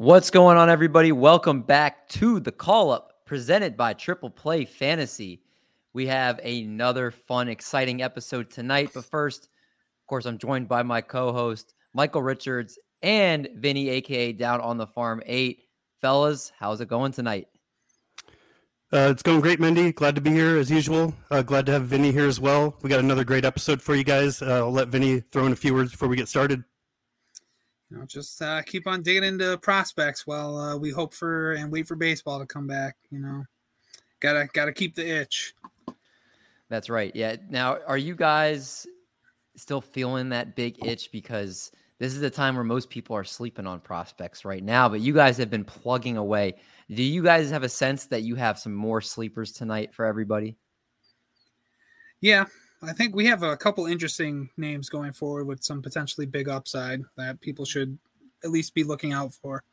What's going on, everybody? Welcome back to the call up presented by Triple Play Fantasy. We have another fun, exciting episode tonight. But first, of course, I'm joined by my co host, Michael Richards and Vinny, aka Down on the Farm 8. Fellas, how's it going tonight? Uh, it's going great, Mendy. Glad to be here as usual. Uh, glad to have Vinny here as well. We got another great episode for you guys. Uh, I'll let Vinny throw in a few words before we get started you know, just uh, keep on digging into prospects while uh, we hope for and wait for baseball to come back. You know, gotta gotta keep the itch. That's right. Yeah. Now, are you guys still feeling that big itch because this is the time where most people are sleeping on prospects right now? But you guys have been plugging away. Do you guys have a sense that you have some more sleepers tonight for everybody? Yeah, I think we have a couple interesting names going forward with some potentially big upside that people should at least be looking out for.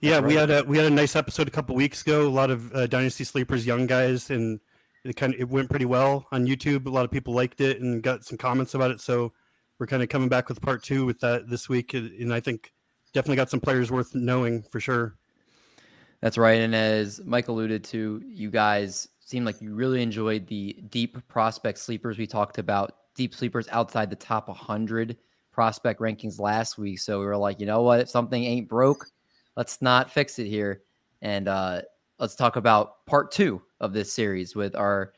Yeah, right. we had a we had a nice episode a couple weeks ago. A lot of uh, dynasty sleepers, young guys, and it kind of it went pretty well on YouTube. A lot of people liked it and got some comments about it. So we're kind of coming back with part two with that this week, and I think definitely got some players worth knowing for sure. That's right. And as Mike alluded to, you guys seemed like you really enjoyed the deep prospect sleepers. We talked about deep sleepers outside the top 100 prospect rankings last week. So we were like, you know what? If something ain't broke, let's not fix it here. And uh, let's talk about part two of this series with our,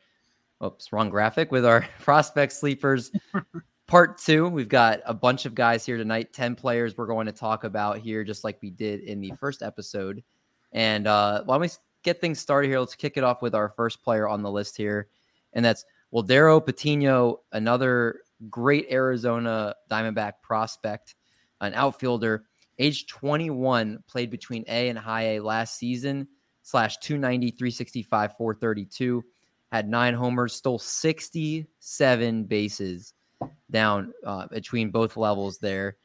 oops, wrong graphic, with our prospect sleepers. part two, we've got a bunch of guys here tonight, 10 players we're going to talk about here, just like we did in the first episode. And uh, why don't we get things started here, let's kick it off with our first player on the list here, and that's Wilderd Patino, another great Arizona Diamondback prospect, an outfielder, age 21, played between A and high A last season, slash 290, 365, 432, had nine homers, stole 67 bases down uh, between both levels there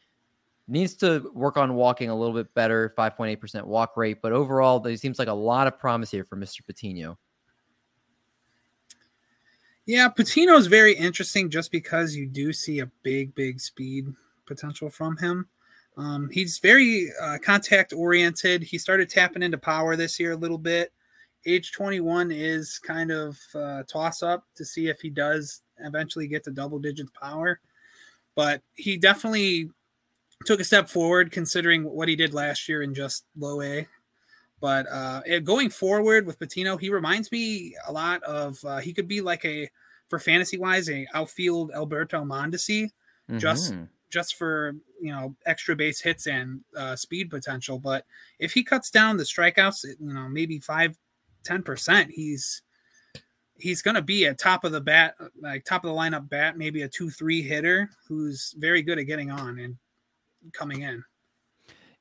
needs to work on walking a little bit better, 5.8% walk rate. But overall, there seems like a lot of promise here for Mr. Patino. Yeah, Patino is very interesting just because you do see a big, big speed potential from him. Um, he's very uh, contact oriented. He started tapping into power this year a little bit. Age 21 is kind of uh, toss up to see if he does eventually get to double digits power. But he definitely took a step forward considering what he did last year in just low A. But uh, going forward with Patino, he reminds me a lot of uh, he could be like a for fantasy wise a outfield Alberto Mondesi, mm-hmm. just just for you know extra base hits and uh, speed potential. But if he cuts down the strikeouts, you know maybe five, ten percent, he's he's going to be a top of the bat, like top of the lineup bat, maybe a two three hitter who's very good at getting on and coming in.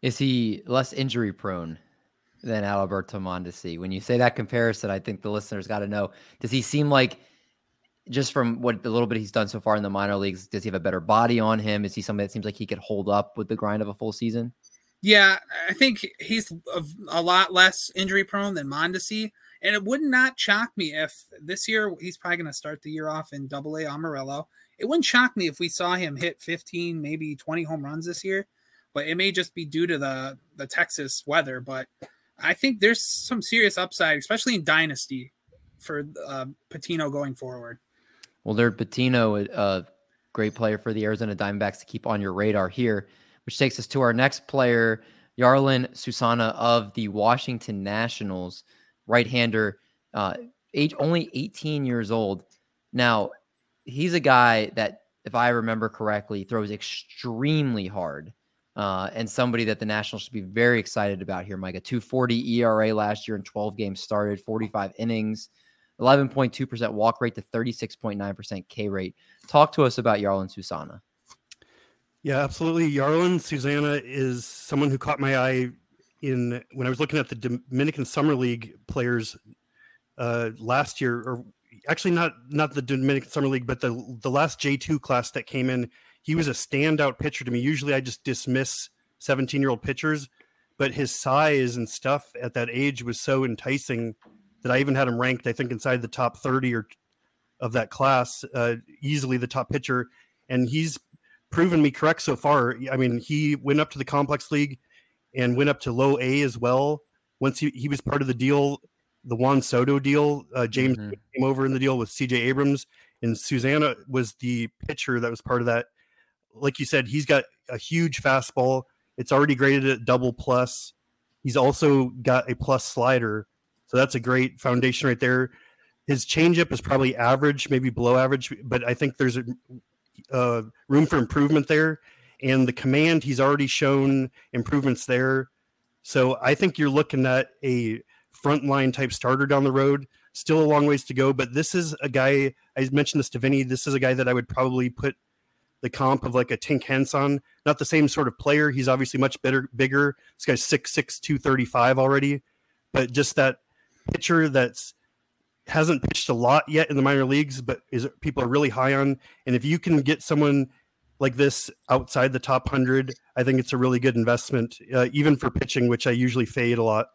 Is he less injury prone than Alberto Mondesi? When you say that comparison, I think the listeners got to know. Does he seem like just from what the little bit he's done so far in the minor leagues, does he have a better body on him? Is he somebody that seems like he could hold up with the grind of a full season? Yeah, I think he's a, a lot less injury prone than Mondesi. And it would not shock me if this year he's probably going to start the year off in double A Amarillo it wouldn't shock me if we saw him hit 15, maybe 20 home runs this year, but it may just be due to the the Texas weather. But I think there's some serious upside, especially in dynasty, for uh, Patino going forward. Well, there Patino, a great player for the Arizona Diamondbacks to keep on your radar here, which takes us to our next player, Jarlin Susana of the Washington Nationals, right-hander, uh, age only 18 years old. Now, he's a guy that, if I remember correctly, throws extremely hard. Uh, and somebody that the Nationals should be very excited about here. A 240 ERA last year in 12 games started, 45 innings, 11.2% walk rate to 36.9% K rate. Talk to us about Yarlin Susana. Yeah, absolutely. Yarlin Susana is someone who caught my eye in when I was looking at the Dominican Summer League players uh, last year, or actually not not the Dominican Summer League, but the the last J two class that came in. He was a standout pitcher to me. Usually, I just dismiss seventeen year old pitchers, but his size and stuff at that age was so enticing that I even had him ranked. I think inside the top thirty or of that class, uh, easily the top pitcher, and he's proven me correct so far. I mean, he went up to the complex league and went up to low A as well. Once he, he was part of the deal, the Juan Soto deal, uh, James mm-hmm. came over in the deal with CJ Abrams, and Susana was the pitcher that was part of that. Like you said, he's got a huge fastball. It's already graded at double plus. He's also got a plus slider. So that's a great foundation right there. His changeup is probably average, maybe below average, but I think there's a uh, room for improvement there and the command he's already shown improvements there. So I think you're looking at a frontline type starter down the road. Still a long ways to go, but this is a guy. I mentioned this to Vinny. This is a guy that I would probably put the comp of like a Tink Hence on. Not the same sort of player. He's obviously much better, bigger. This guy's six six two thirty five already, but just that pitcher that's hasn't pitched a lot yet in the minor leagues, but is people are really high on. And if you can get someone like this outside the top 100, I think it's a really good investment, uh, even for pitching, which I usually fade a lot.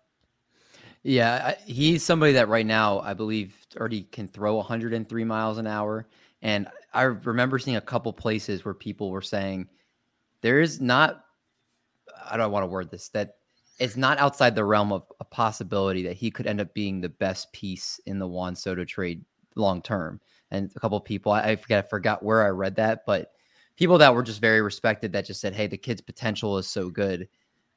Yeah, he's somebody that right now I believe already can throw 103 miles an hour. And I remember seeing a couple places where people were saying there is not, I don't want to word this, that it's not outside the realm of a possibility that he could end up being the best piece in the Juan Soto trade long term. And a couple people, I, I forget, I forgot where I read that, but people that were just very respected that just said, "Hey, the kid's potential is so good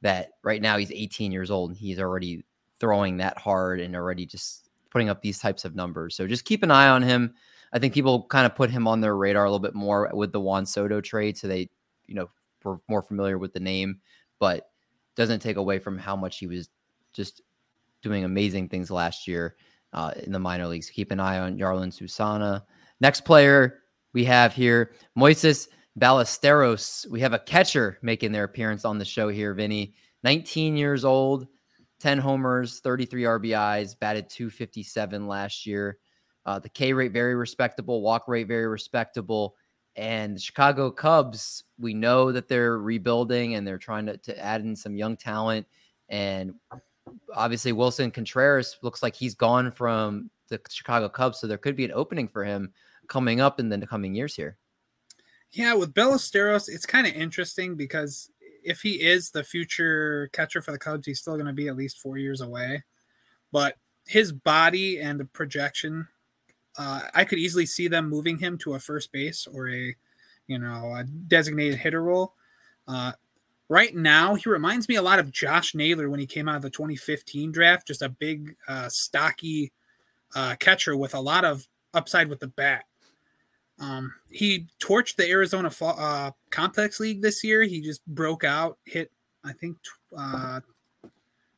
that right now he's 18 years old and he's already throwing that hard and already just putting up these types of numbers." So just keep an eye on him. I think people kind of put him on their radar a little bit more with the Juan Soto trade, so they, you know, were more familiar with the name, but doesn't take away from how much he was just doing amazing things last year uh, in the minor leagues. Keep an eye on Yarlin Susana. Next player we have here, Moises Ballesteros. We have a catcher making their appearance on the show here, Vinny. 19 years old, 10 homers, 33 RBIs, batted 257 last year. Uh, the K rate very respectable, walk rate very respectable. And the Chicago Cubs, we know that they're rebuilding and they're trying to, to add in some young talent. And obviously, Willson Contreras looks like he's gone from the Chicago Cubs. So there could be an opening for him coming up in the coming years here. Yeah, with Ballesteros, it's kind of interesting because if he is the future catcher for the Cubs, he's still going to be at least four years away. But his body and the projection, uh, I could easily see them moving him to a first base or a, you know, a designated hitter role. Uh, right now, he reminds me a lot of Josh Naylor when he came out of the 2015 draft. Just a big, uh, stocky uh, catcher with a lot of upside with the bat. Um, he torched the Arizona uh, Complex League this year. He just broke out, hit, I think, uh,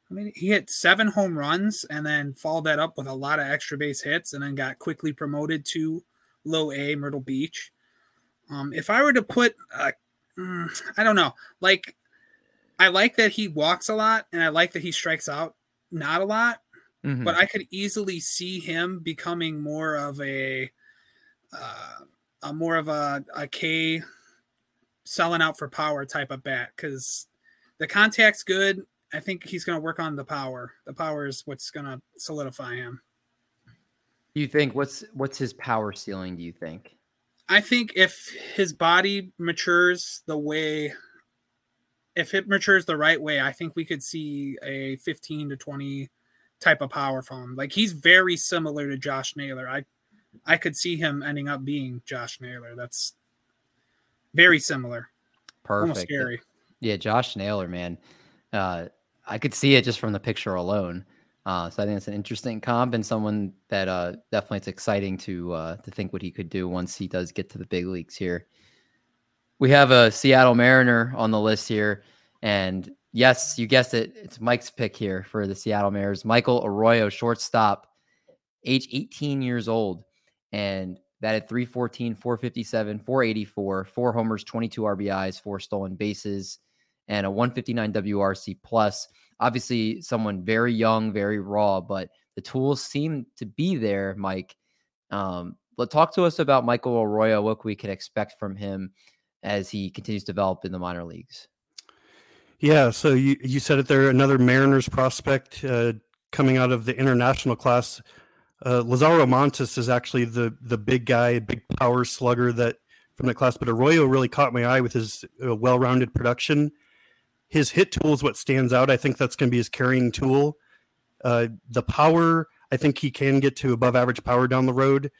I mean, he hit seven home runs and then followed that up with a lot of extra base hits and then got quickly promoted to low A Myrtle Beach. Um, if I were to put, uh, mm, I don't know, like, I like that he walks a lot and I like that he strikes out not a lot, mm-hmm. but I could easily see him becoming more of a, uh, a more of a, a K selling out for power type of bat because the contact's good. I think he's going to work on the power. The power is what's going to solidify him. Do you think what's what's his power ceiling? Do you think? I think if his body matures the way, if it matures the right way, I think we could see a 15 to 20 type of power from him. Like he's very similar to Josh Naylor. I I could see him ending up being Josh Naylor. That's very similar. Perfect. Almost scary. Yeah, Josh Naylor, man. Uh, I could see it just from the picture alone. Uh, so I think it's an interesting comp and someone that uh, definitely it's exciting to uh, to think what he could do once he does get to the big leagues here. We have a Seattle Mariner on the list here, and yes, you guessed it, it's Mike's pick here for the Seattle Mariners. Michael Arroyo, shortstop age 18 years old, and that at 314, 457, 484, four homers, 22 RBIs, four stolen bases, and a 159 WRC plus. Obviously, someone very young, very raw, but the tools seem to be there, Mike. Um, but talk to us about Michael Arroyo, what we can expect from him as he continues to develop in the minor leagues. Yeah, so you, you said it there, another Mariners prospect uh, coming out of the international class. Uh, Lazaro Montes is actually the the big guy, big power slugger that from the class, but Arroyo really caught my eye with his uh, well-rounded production. His hit tool is what stands out. I think that's going to be his carrying tool. Uh, the power, I think he can get to above average power down the road.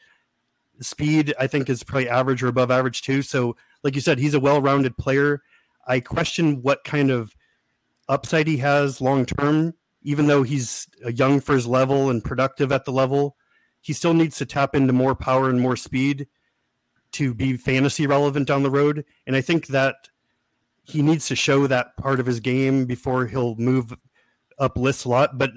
Speed, I think, is probably average or above average too. So, like you said, he's a well-rounded player. I question what kind of upside he has long term. Even though he's young for his level and productive at the level, he still needs to tap into more power and more speed to be fantasy relevant down the road. And I think that he needs to show that part of his game before he'll move up lists a lot. But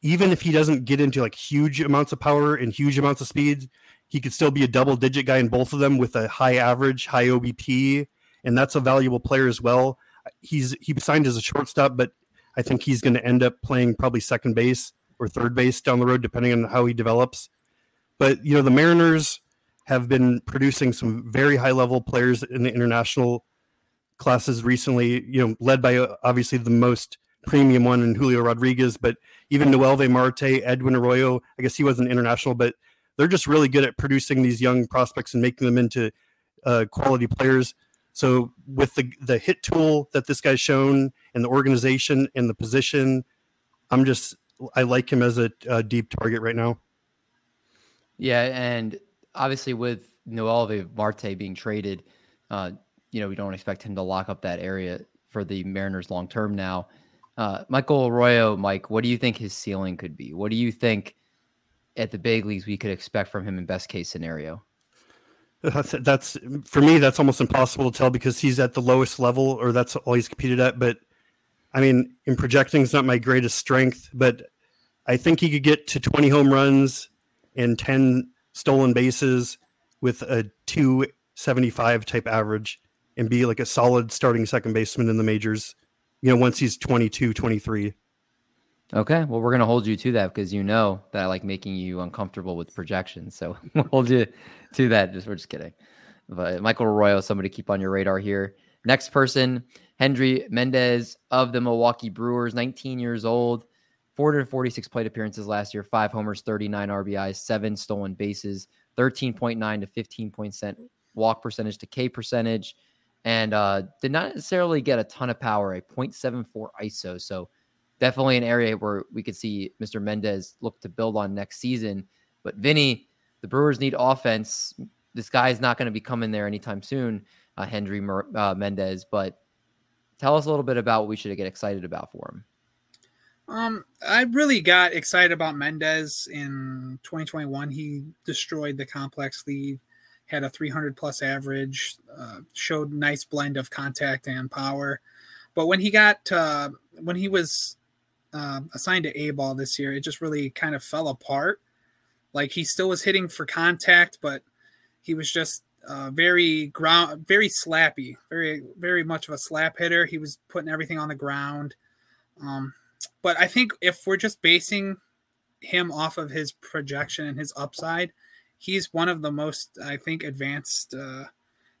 even if he doesn't get into like huge amounts of power and huge amounts of speed, he could still be a double digit guy in both of them with a high average, high OBP, and that's a valuable player as well. He's he signed as a shortstop, but I think he's going to end up playing probably second base or third base down the road, depending on how he develops. But you know, the Mariners have been producing some very high level players in the international classes recently. You know, led by obviously the most premium one in Julio Rodriguez, but even Noelvi Marte, Edwin Arroyo. I guess he wasn't international, but they're just really good at producing these young prospects and making them into uh, quality players. So with the the hit tool that this guy's shown and the organization and the position, I'm just I like him as a, a deep target right now. Yeah, and obviously with Noelvi Marte being traded, uh, you know we don't expect him to lock up that area for the Mariners long term now. Uh, Michael Arroyo, Mike, what do you think his ceiling could be? What do you think at the big leagues we could expect from him in best case scenario? That's, for me. That's almost impossible to tell because he's at the lowest level, or that's all he's competed at. But I mean, in projecting, is not my greatest strength. But I think he could get to 20 home runs and 10 stolen bases with a 275 type average and be like a solid starting second baseman in the majors. You know, once he's 22, 23. Okay, well, we're gonna hold you to that because you know that I like making you uncomfortable with projections. So we'll hold you to that. Just we're just kidding. But Michael Arroyo, somebody keep on your radar here. Next person, Hendry Mendez of the Milwaukee Brewers, 19 years old, 446 plate appearances last year, five homers, 39 RBIs, seven stolen bases, 13.9 to 15 point cent walk percentage to K percentage, and uh, did not necessarily get a ton of power, a 0.74 ISO. So definitely an area where we could see Mr. Mendez look to build on next season. But Vinny, the Brewers need offense. This guy is not going to be coming there anytime soon, uh, Hendry uh, Mendez. But tell us a little bit about what we should get excited about for him. Um, I really got excited about Mendez in 2021. He destroyed the complex lead, had a 300 plus average, uh, showed nice blend of contact and power. But when he got uh, when he was um, assigned to A ball this year, it just really kind of fell apart. Like he still was hitting for contact, but he was just uh, very ground, very slappy, very very much of a slap hitter. He was putting everything on the ground. Um, but I think if we're just basing him off of his projection and his upside, he's one of the most I think advanced uh,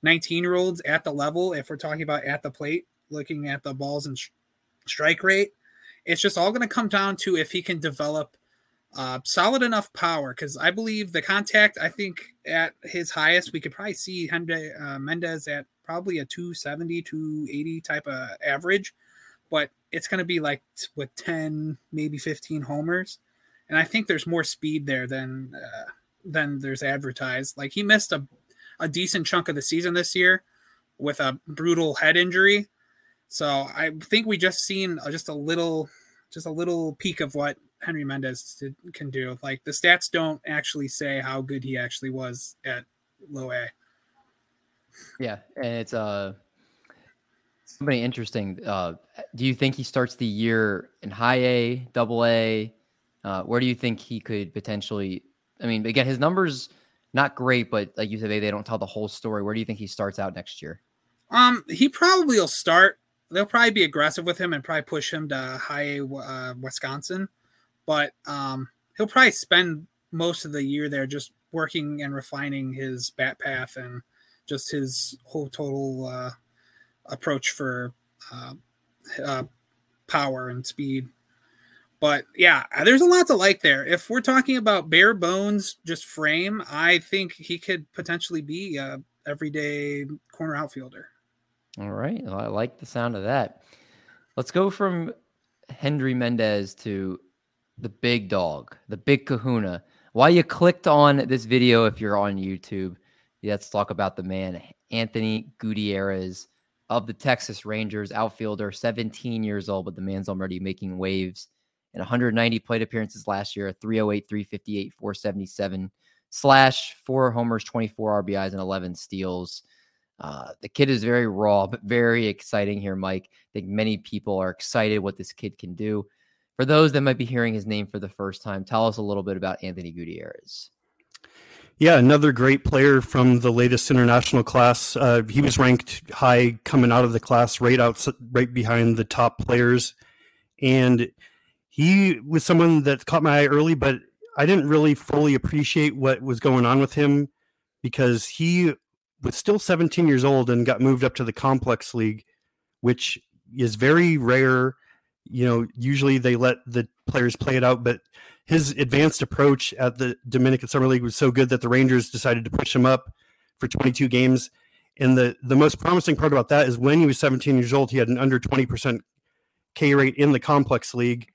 19 year olds at the level. If we're talking about at the plate, looking at the balls and sh- strike rate, it's just all going to come down to if he can develop uh, solid enough power. Because I believe the contact, I think at his highest, we could probably see Hendry, uh, Mendez at probably a 270, 280 type of average. But it's going to be like with 10, maybe 15 homers. And I think there's more speed there than uh, than there's advertised. Like he missed a, a decent chunk of the season this year with a brutal head injury. So I think we just seen just a little, just a little peek of what Henry Mendez did, can do. Like the stats don't actually say how good he actually was at low A. Yeah, and it's uh somebody interesting. Uh, do you think he starts the year in high A, double A? Uh, where do you think he could potentially I mean, again, his numbers not great, but like you said, they, they don't tell the whole story. Where do you think he starts out next year? Um, he probably will start. They'll probably be aggressive with him and probably push him to high uh, Wisconsin, but um, he'll probably spend most of the year there just working and refining his bat path and just his whole total uh, approach for uh, uh, power and speed. But yeah, there's a lot to like there. If we're talking about bare bones, just frame, I think he could potentially be a everyday corner outfielder. All right, well, I like the sound of that. Let's go from Hendry Mendez to the big dog, the big Kahuna. Why you clicked on this video if you're on YouTube? Let's talk about the man, Anthony Gutierrez of the Texas Rangers, outfielder, 17 years old, but the man's already making waves in 190 plate appearances last year, 308, 358, 477 slash, four homers, 24 RBIs, and 11 steals. Uh, the kid is very raw, but very exciting here, Mike. I think many people are excited what this kid can do. For those that might be hearing his name for the first time, tell us a little bit about Anthony Gutierrez. Yeah, another great player from the latest international class. Uh, he was ranked high coming out of the class, right out, right behind the top players, and he was someone that caught my eye early. But I didn't really fully appreciate what was going on with him because he was still 17 years old and got moved up to the complex league, which is very rare. You know, usually they let the players play it out, but his advanced approach at the Dominican Summer League was so good that the Rangers decided to push him up for 22 games. And the the most promising part about that is when he was 17 years old, he had an under 20% K rate in the complex league.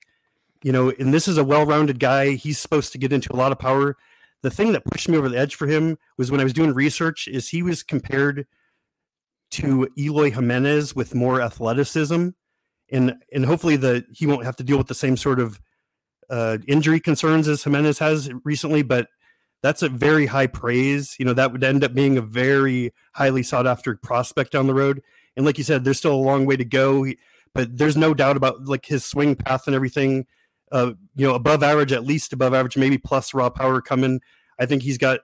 You know, and this is a well-rounded guy. He's supposed to get into a lot of power. The thing that pushed me over the edge for him was when I was doing research is he was compared to Eloy Jimenez with more athleticism and and hopefully the he won't have to deal with the same sort of uh, injury concerns as Jimenez has recently, but that's a very high praise. You know, that would end up being a very highly sought after prospect down the road. And like you said, there's still a long way to go, but there's no doubt about like his swing path and everything. Uh, you know, above average, at least above average, maybe plus raw power coming. I think he's got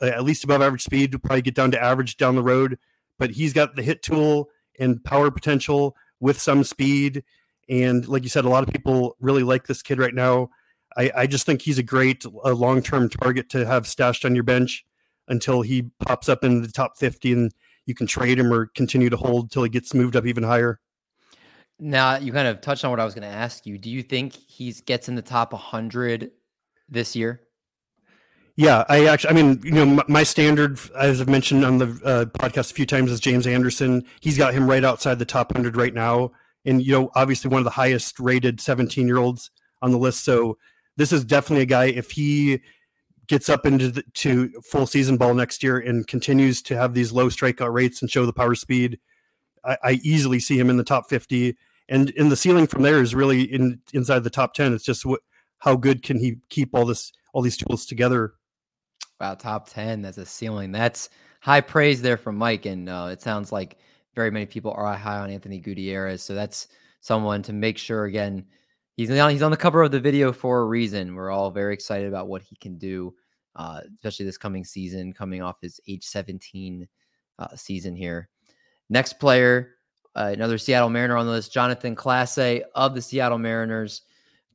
uh, at least above average speed to probably get down to average down the road, but he's got the hit tool and power potential with some speed and like you said, a lot of people really like this kid right now. I, I just think he's a great long term target to have stashed on your bench until he pops up in the top 50 and you can trade him or continue to hold till he gets moved up even higher. Now, you kind of touched on what I was going to ask you. Do you think he gets in the top 100 this year? Yeah, I actually, I mean, you know, my, my standard, as I've mentioned on the uh, podcast a few times, is James Anderson. He's got him right outside the top 100 right now. And you know obviously one of the highest rated 17 year olds on the list. So this is definitely a guy if he gets up into the, to full season ball next year and continues to have these low strikeout rates and show the power speed I, I easily see him in the top 50 and in the ceiling from there is really in inside the top 10 it's just what how good can he keep all this all these tools together wow top 10 that's a ceiling that's high praise there from mike and uh, it sounds like very many people are high on Anthony Gutierrez. So that's someone to make sure again. He's on, he's on the cover of the video for a reason. We're all very excited about what he can do, uh, especially this coming season, coming off his age 17 uh, season here. Next player, uh, another Seattle Mariner on the list, Jonathan Clase of the Seattle Mariners,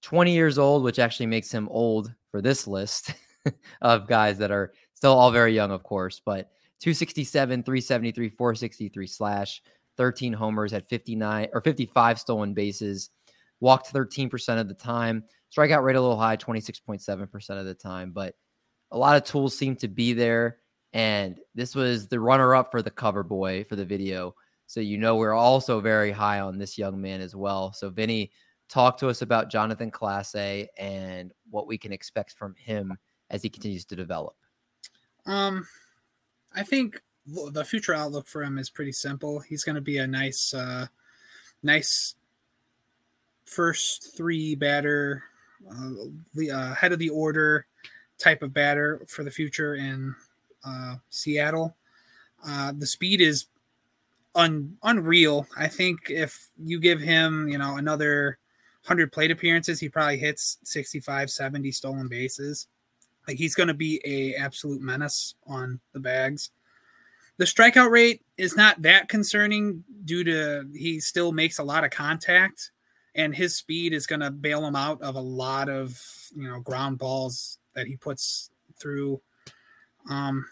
20 years old, which actually makes him old for this list of guys that are still all very young, of course, but 267, 373, 463 slash, 13 homers, at 59 or 55 stolen bases, walked 13% of the time, strikeout rate a little high, 26.7% of the time, but a lot of tools seem to be there. And this was the runner up for the cover boy for the video. So, you know, we're also very high on this young man as well. So, Vinny, talk to us about Jonathan Clase and what we can expect from him as he continues to develop. Um, I think the future outlook for him is pretty simple. He's going to be a nice, uh, nice first three batter, uh, uh, head of the order type of batter for the future in uh, Seattle. Uh, the speed is un- unreal. I think if you give him, you know, another 100 plate appearances, he probably hits 65, 70 stolen bases. Like he's going to be a absolute menace on the bags. The strikeout rate is not that concerning due to he still makes a lot of contact and his speed is going to bail him out of a lot of, you know, ground balls that he puts through. Um,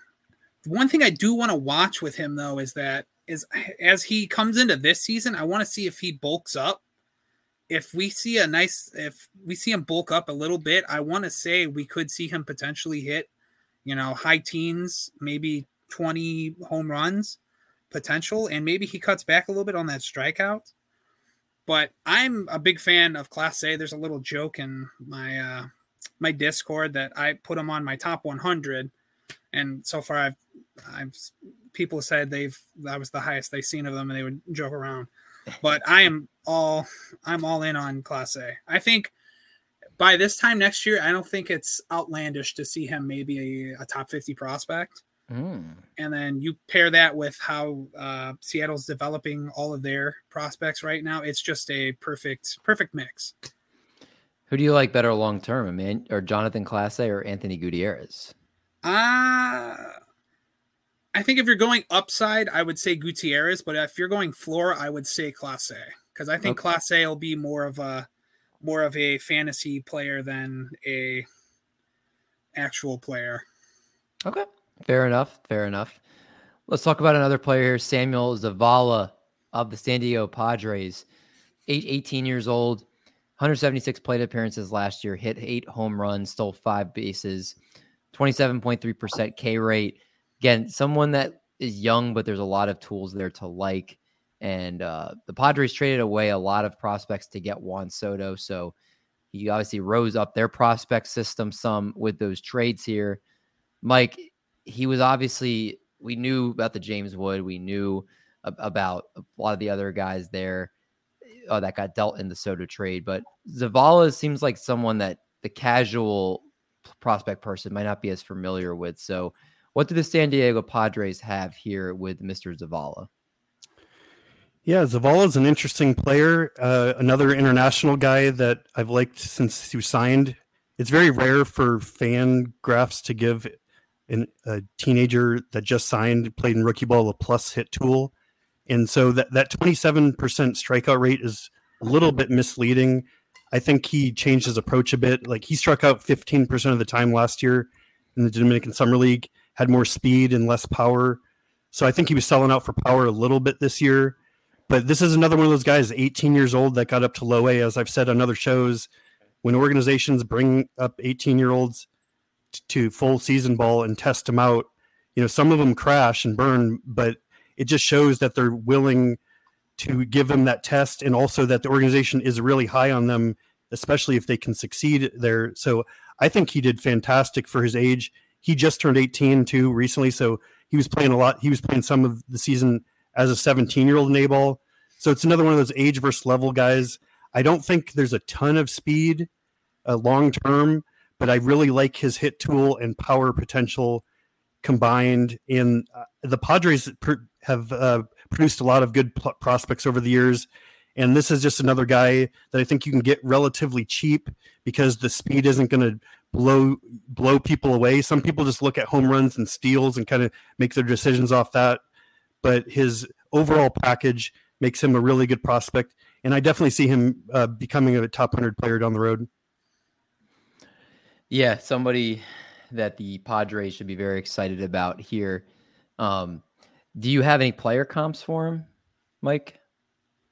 one thing I do want to watch with him though is that is as he comes into this season, I want to see if he bulks up. If we see a nice, if we see him bulk up a little bit, I want to say we could see him potentially hit, you know, high teens, maybe 20 home runs potential, and maybe he cuts back a little bit on that strikeout. But I'm a big fan of Clase. There's a little joke in my uh, my Discord that I put him on my top 100, and so far I've I've people said they've that was the highest they've seen of them, and they would joke around. But I am all I'm all in on Clase. I think by this time next year, I don't think it's outlandish to see him maybe a, a top 50 prospect. Mm. And then you pair that with how uh, Seattle's developing all of their prospects right now. It's just a perfect, perfect mix. Who do you like better long term, man, or Jonathan Clase or Anthony Gutierrez? Uh I think if you're going upside, I would say Gutierrez, but if you're going floor, I would say Clase because I think okay. Clase will be more of a more of a fantasy player than a actual player. Okay, fair enough. Fair enough. Let's talk about another player here, Samuel Zavala of the San Diego Padres. Eight, 18 years old, 176 plate appearances last year, hit eight home runs, stole five bases, 27.3% K rate again, someone that is young, but there's a lot of tools there to like. And uh, the Padres traded away a lot of prospects to get Juan Soto. So he obviously rose up their prospect system some with those trades here. Mike, he was obviously, we knew about the James Wood. We knew about a lot of the other guys there uh, that got dealt in the Soto trade. But Zavala seems like someone that the casual prospect person might not be as familiar with. So what do the San Diego Padres have here with Mr. Zavala? Yeah, Zavala is an interesting player. Uh, another international guy that I've liked since he signed. It's very rare for fan graphs to give an, a teenager that just signed, played in rookie ball, a plus hit tool. And so that, that 27% strikeout rate is a little bit misleading. I think he changed his approach a bit. Like he struck out 15% of the time last year in the Dominican Summer League had more speed and less power. So I think he was selling out for power a little bit this year. But this is another one of those guys, 18 years old, that got up to low A. As I've said on other shows, when organizations bring up 18 year olds to full season ball and test them out, you know, some of them crash and burn, but it just shows that they're willing to give them that test and also that the organization is really high on them, especially if they can succeed there. So I think he did fantastic for his age he just turned 18 too recently, so he was playing a lot. He was playing some of the season as a 17 year old in A ball. So it's another one of those age versus level guys. I don't think there's a ton of speed uh, long term, but I really like his hit tool and power potential combined. And uh, the Padres pr- have uh, produced a lot of good pl- prospects over the years. And this is just another guy that I think you can get relatively cheap because the speed isn't going to blow blow people away. Some people just look at home runs and steals and kind of make their decisions off that. But his overall package makes him a really good prospect, and I definitely see him uh, becoming a top hundred player down the road. Yeah, somebody that the Padres should be very excited about here. Um, do you have any player comps for him, Mike?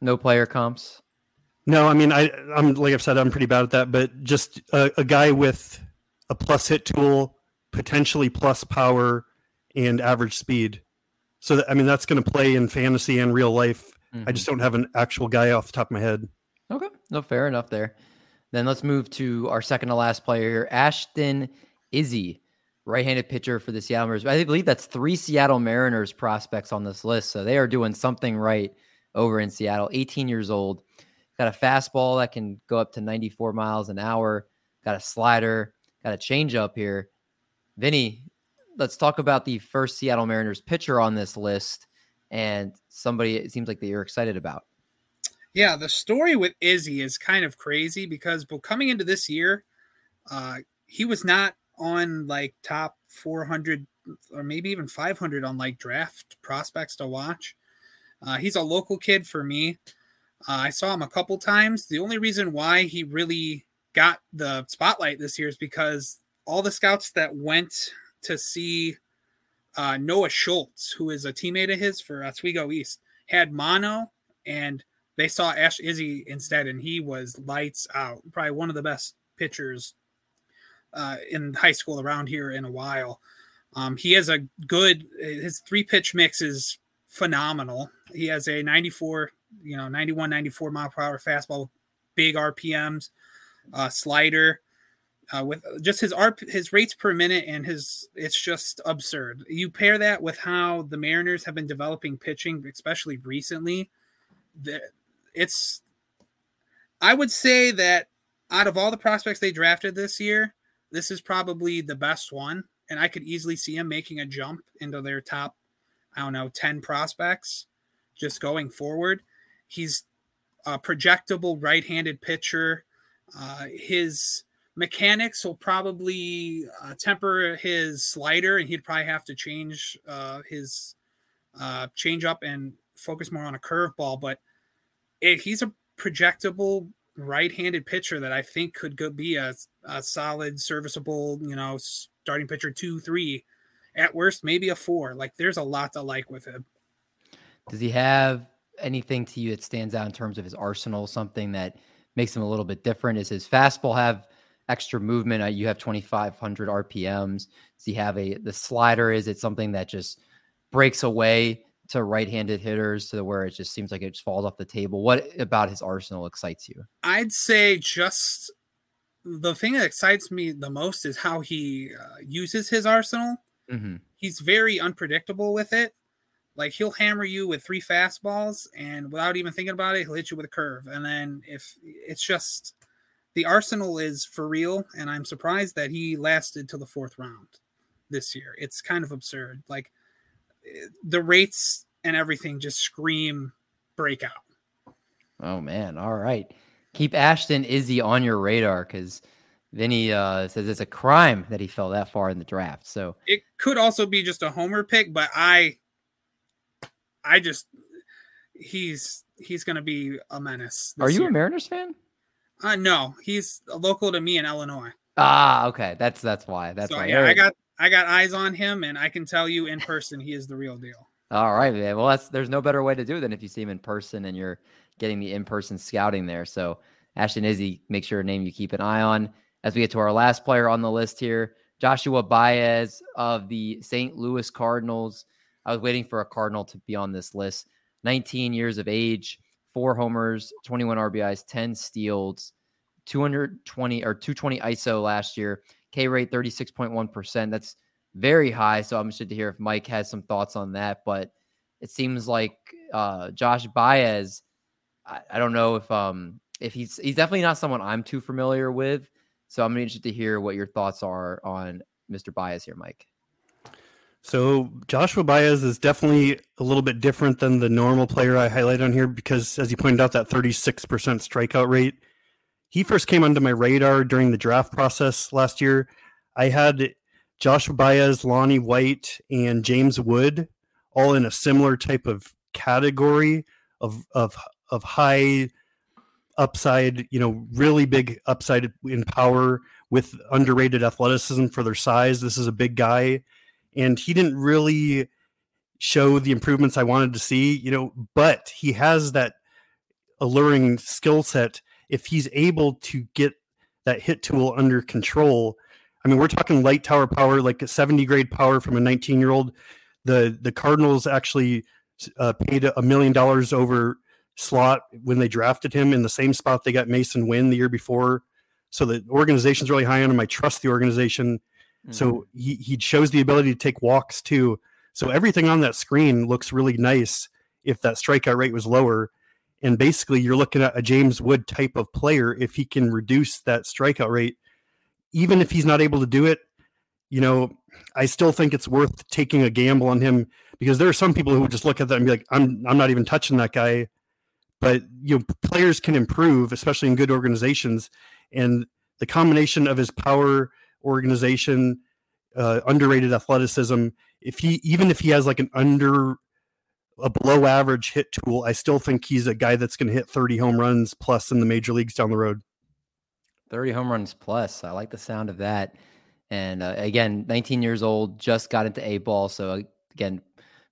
No player comps. No, I mean, I, I'm like I've said, I'm pretty bad at that. But just a, a guy with a plus hit tool, potentially plus power and average speed. So that, I mean that's going to play in fantasy and real life. Mm-hmm. I just don't have an actual guy off the top of my head. Okay, no, fair enough there. Then let's move to our second to last player here, Ashton Izzi, right-handed pitcher for the Seattle Mariners. I believe that's three Seattle Mariners prospects on this list, so they are doing something right over in Seattle. 18 years old, got a fastball that can go up to 94 miles an hour, got a slider, got a changeup here. Vinny, let's talk about the first Seattle Mariners pitcher on this list and somebody it seems like that you're excited about. Yeah, the story with Izzi is kind of crazy because coming into this year, uh, he was not on like top 400 or maybe even 500 on like draft prospects to watch. Uh, he's a local kid for me. Uh, I saw him a couple times. The only reason why he really got the spotlight this year is because all the scouts that went to see uh, Noah Schultz, who is a teammate of his for Oswego East, had mono, and they saw Ash Izzi instead, and he was lights out. Probably one of the best pitchers uh, in high school around here in a while. Um, he has a good his three pitch mix is phenomenal. He has a 94, you know, 91, 94 mile per hour fastball, big RPMs, uh, slider, uh, with just his RP, his rates per minute and his it's just absurd. You pair that with how the Mariners have been developing pitching, especially recently. That it's, I would say that out of all the prospects they drafted this year, this is probably the best one, and I could easily see him making a jump into their top, I don't know, ten prospects, just going forward. He's a projectable right-handed pitcher. Uh, his mechanics will probably uh, temper his slider, and he'd probably have to change uh, his uh, change up and focus more on a curveball. But he's a projectable right-handed pitcher that I think could go be a, a solid, serviceable, you know, starting pitcher two, three, at worst maybe a four. Like there's a lot to like with him. Does he have anything to you that stands out in terms of his arsenal? Something that makes him a little bit different? Is his fastball have extra movement. Uh, you have 2,500 RPMs. Does he have a the slider? Is it something that just breaks away to right-handed hitters to where it just seems like it just falls off the table? What about his arsenal excites you? I'd say just the thing that excites me the most is how he uh, uses his arsenal. Mm-hmm. He's very unpredictable with it. Like he'll hammer you with three fastballs, and without even thinking about it, he'll hit you with a curve. And then if it's just the arsenal is for real, and I'm surprised that he lasted till the fourth round this year. It's kind of absurd. Like the rates and everything just scream breakout. Oh man! All right, keep Ashton Izzi on your radar because Vinny uh, says it's a crime that he fell that far in the draft. So it could also be just a homer pick, but I, I just he's he's going to be a menace. Are you year. a Mariners fan? Uh, no, he's local to me in Illinois. Ah, okay. That's that's why. That's so, why. Yeah, I got I got eyes on him, and I can tell you in person he is the real deal. All right, man. Well, that's there's no better way to do it than if you see him in person and you're getting the in-person scouting there. So Ashton Izzi, make sure a name you keep an eye on. As we get to our last player on the list here, Joshua Baez of the St. Louis Cardinals. I was waiting for a Cardinal to be on this list. 19 years of age, four homers, 21 RBIs, 10 steals, 220 or 220 ISO last year. K rate 36.1%. That's very high. So I'm interested to hear if Mike has some thoughts on that. But it seems like uh, Josh Baez, I, I, don't know if um if he's he's definitely not someone I'm too familiar with. So I'm interested to hear what your thoughts are on Mr. Baez here, Mike. So Joshua Baez is definitely a little bit different than the normal player I highlight on here because, as you pointed out, that 36% strikeout rate. He first came onto my radar during the draft process last year. I had Joshua Baez, Lonnie White, and James Wood all in a similar type of category of of of high upside, you know, really big upside in power with underrated athleticism for their size. This is a big guy and he didn't really show the improvements I wanted to see, you know, but he has that alluring skill set if he's able to get that hit tool under control. I mean, we're talking light tower power, like a 70 grade power from a 19 year old. The the Cardinals actually uh, paid a million dollars over slot when they drafted him in the same spot they got Masyn Winn the year before. So the organization's really high on him. I trust the organization. So mm-hmm. he, he shows the ability to take walks too. So everything on that screen looks really nice if that strikeout rate was lower. And basically, you're looking at a James Wood type of player if he can reduce that strikeout rate. Even if he's not able to do it, you know, I still think it's worth taking a gamble on him because there are some people who would just look at that and be like, I'm I'm not even touching that guy. But you know, players can improve, especially in good organizations. And the combination of his power organization, uh, underrated athleticism. If he even if he has like an under a below average hit tool, I still think he's a guy that's going to hit 30 home runs plus in the major leagues down the road. 30 home runs plus. I like the sound of that. And uh, again, 19 years old, just got into A ball. So again,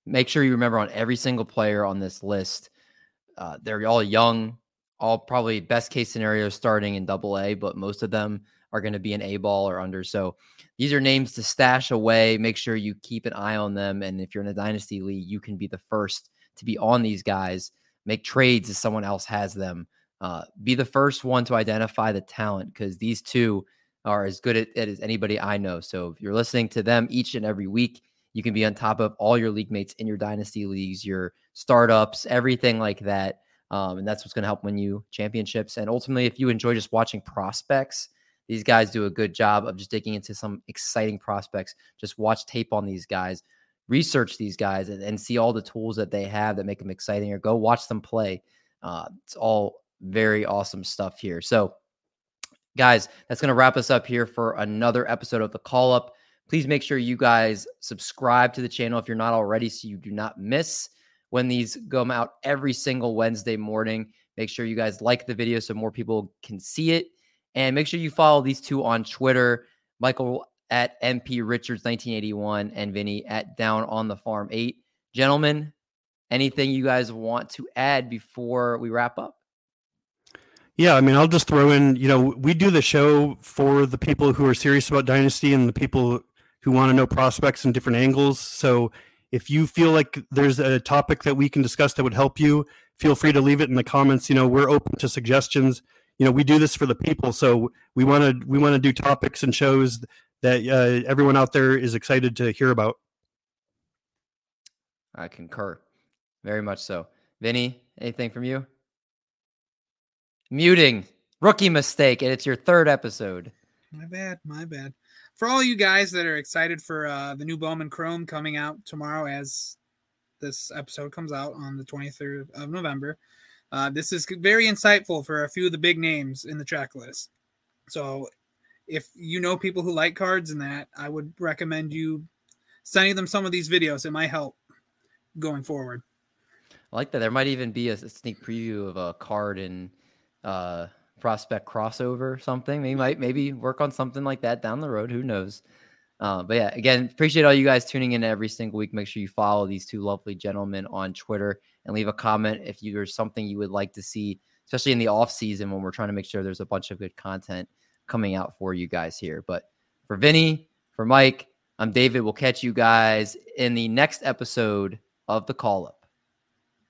make sure you remember on every single player on this list, uh, they're all young, all probably best case scenario starting in double A, but most of them are going to be an A ball or under. So these are names to stash away. Make sure you keep an eye on them. And if you're in a dynasty league, you can be the first to be on these guys. Make trades if someone else has them. Uh, be the first one to identify the talent because these two are as good at it as anybody I know. So if you're listening to them each and every week, you can be on top of all your league mates in your dynasty leagues, your startups, everything like that. Um, and that's what's going to help win you championships. And ultimately, if you enjoy just watching prospects, these guys do a good job of just digging into some exciting prospects. Just watch tape on these guys, research these guys, and, and see all the tools that they have that make them exciting, or go watch them play. Uh, it's all very awesome stuff here. So, guys, that's going to wrap us up here for another episode of the call up. Please make sure you guys subscribe to the channel if you're not already so you do not miss when these come out every single Wednesday morning. Make sure you guys like the video so more people can see it. And make sure you follow these two on Twitter Michael at MP Richards 1981 and Vinny at Down on the Farm 8. Gentlemen, anything you guys want to add before we wrap up? Yeah, I mean, I'll just throw in, you know, we do the show for the people who are serious about Dynasty and the people who want to know prospects in different angles. So if you feel like there's a topic that we can discuss that would help you, feel free to leave it in the comments. You know, we're open to suggestions you know we do this for the people. So we want to we want to do topics and shows that uh, everyone out there is excited to hear about. I concur. Very much so. Vinny anything from you? Muting. Rookie mistake and it's your third episode. My bad my bad. For all you guys that are excited for uh, the new bowman chrome coming out tomorrow as this episode comes out on the 23rd of november uh, this is very insightful for a few of the big names in the track list. So, if you know people who like cards and that, I would recommend you sending them some of these videos. It might help going forward. I like that. There might even be a, sneak preview of a card in uh, prospect crossover something. They might maybe work on something like that down the road. Who knows? Uh, but yeah, again, appreciate all you guys tuning in every single week. Make sure you follow these two lovely gentlemen on Twitter and leave a comment if there's something you would like to see, especially in the off season when we're trying to make sure there's a bunch of good content coming out for you guys here. But for Vinny, for Mike, I'm David. We'll catch you guys in the next episode of the call up.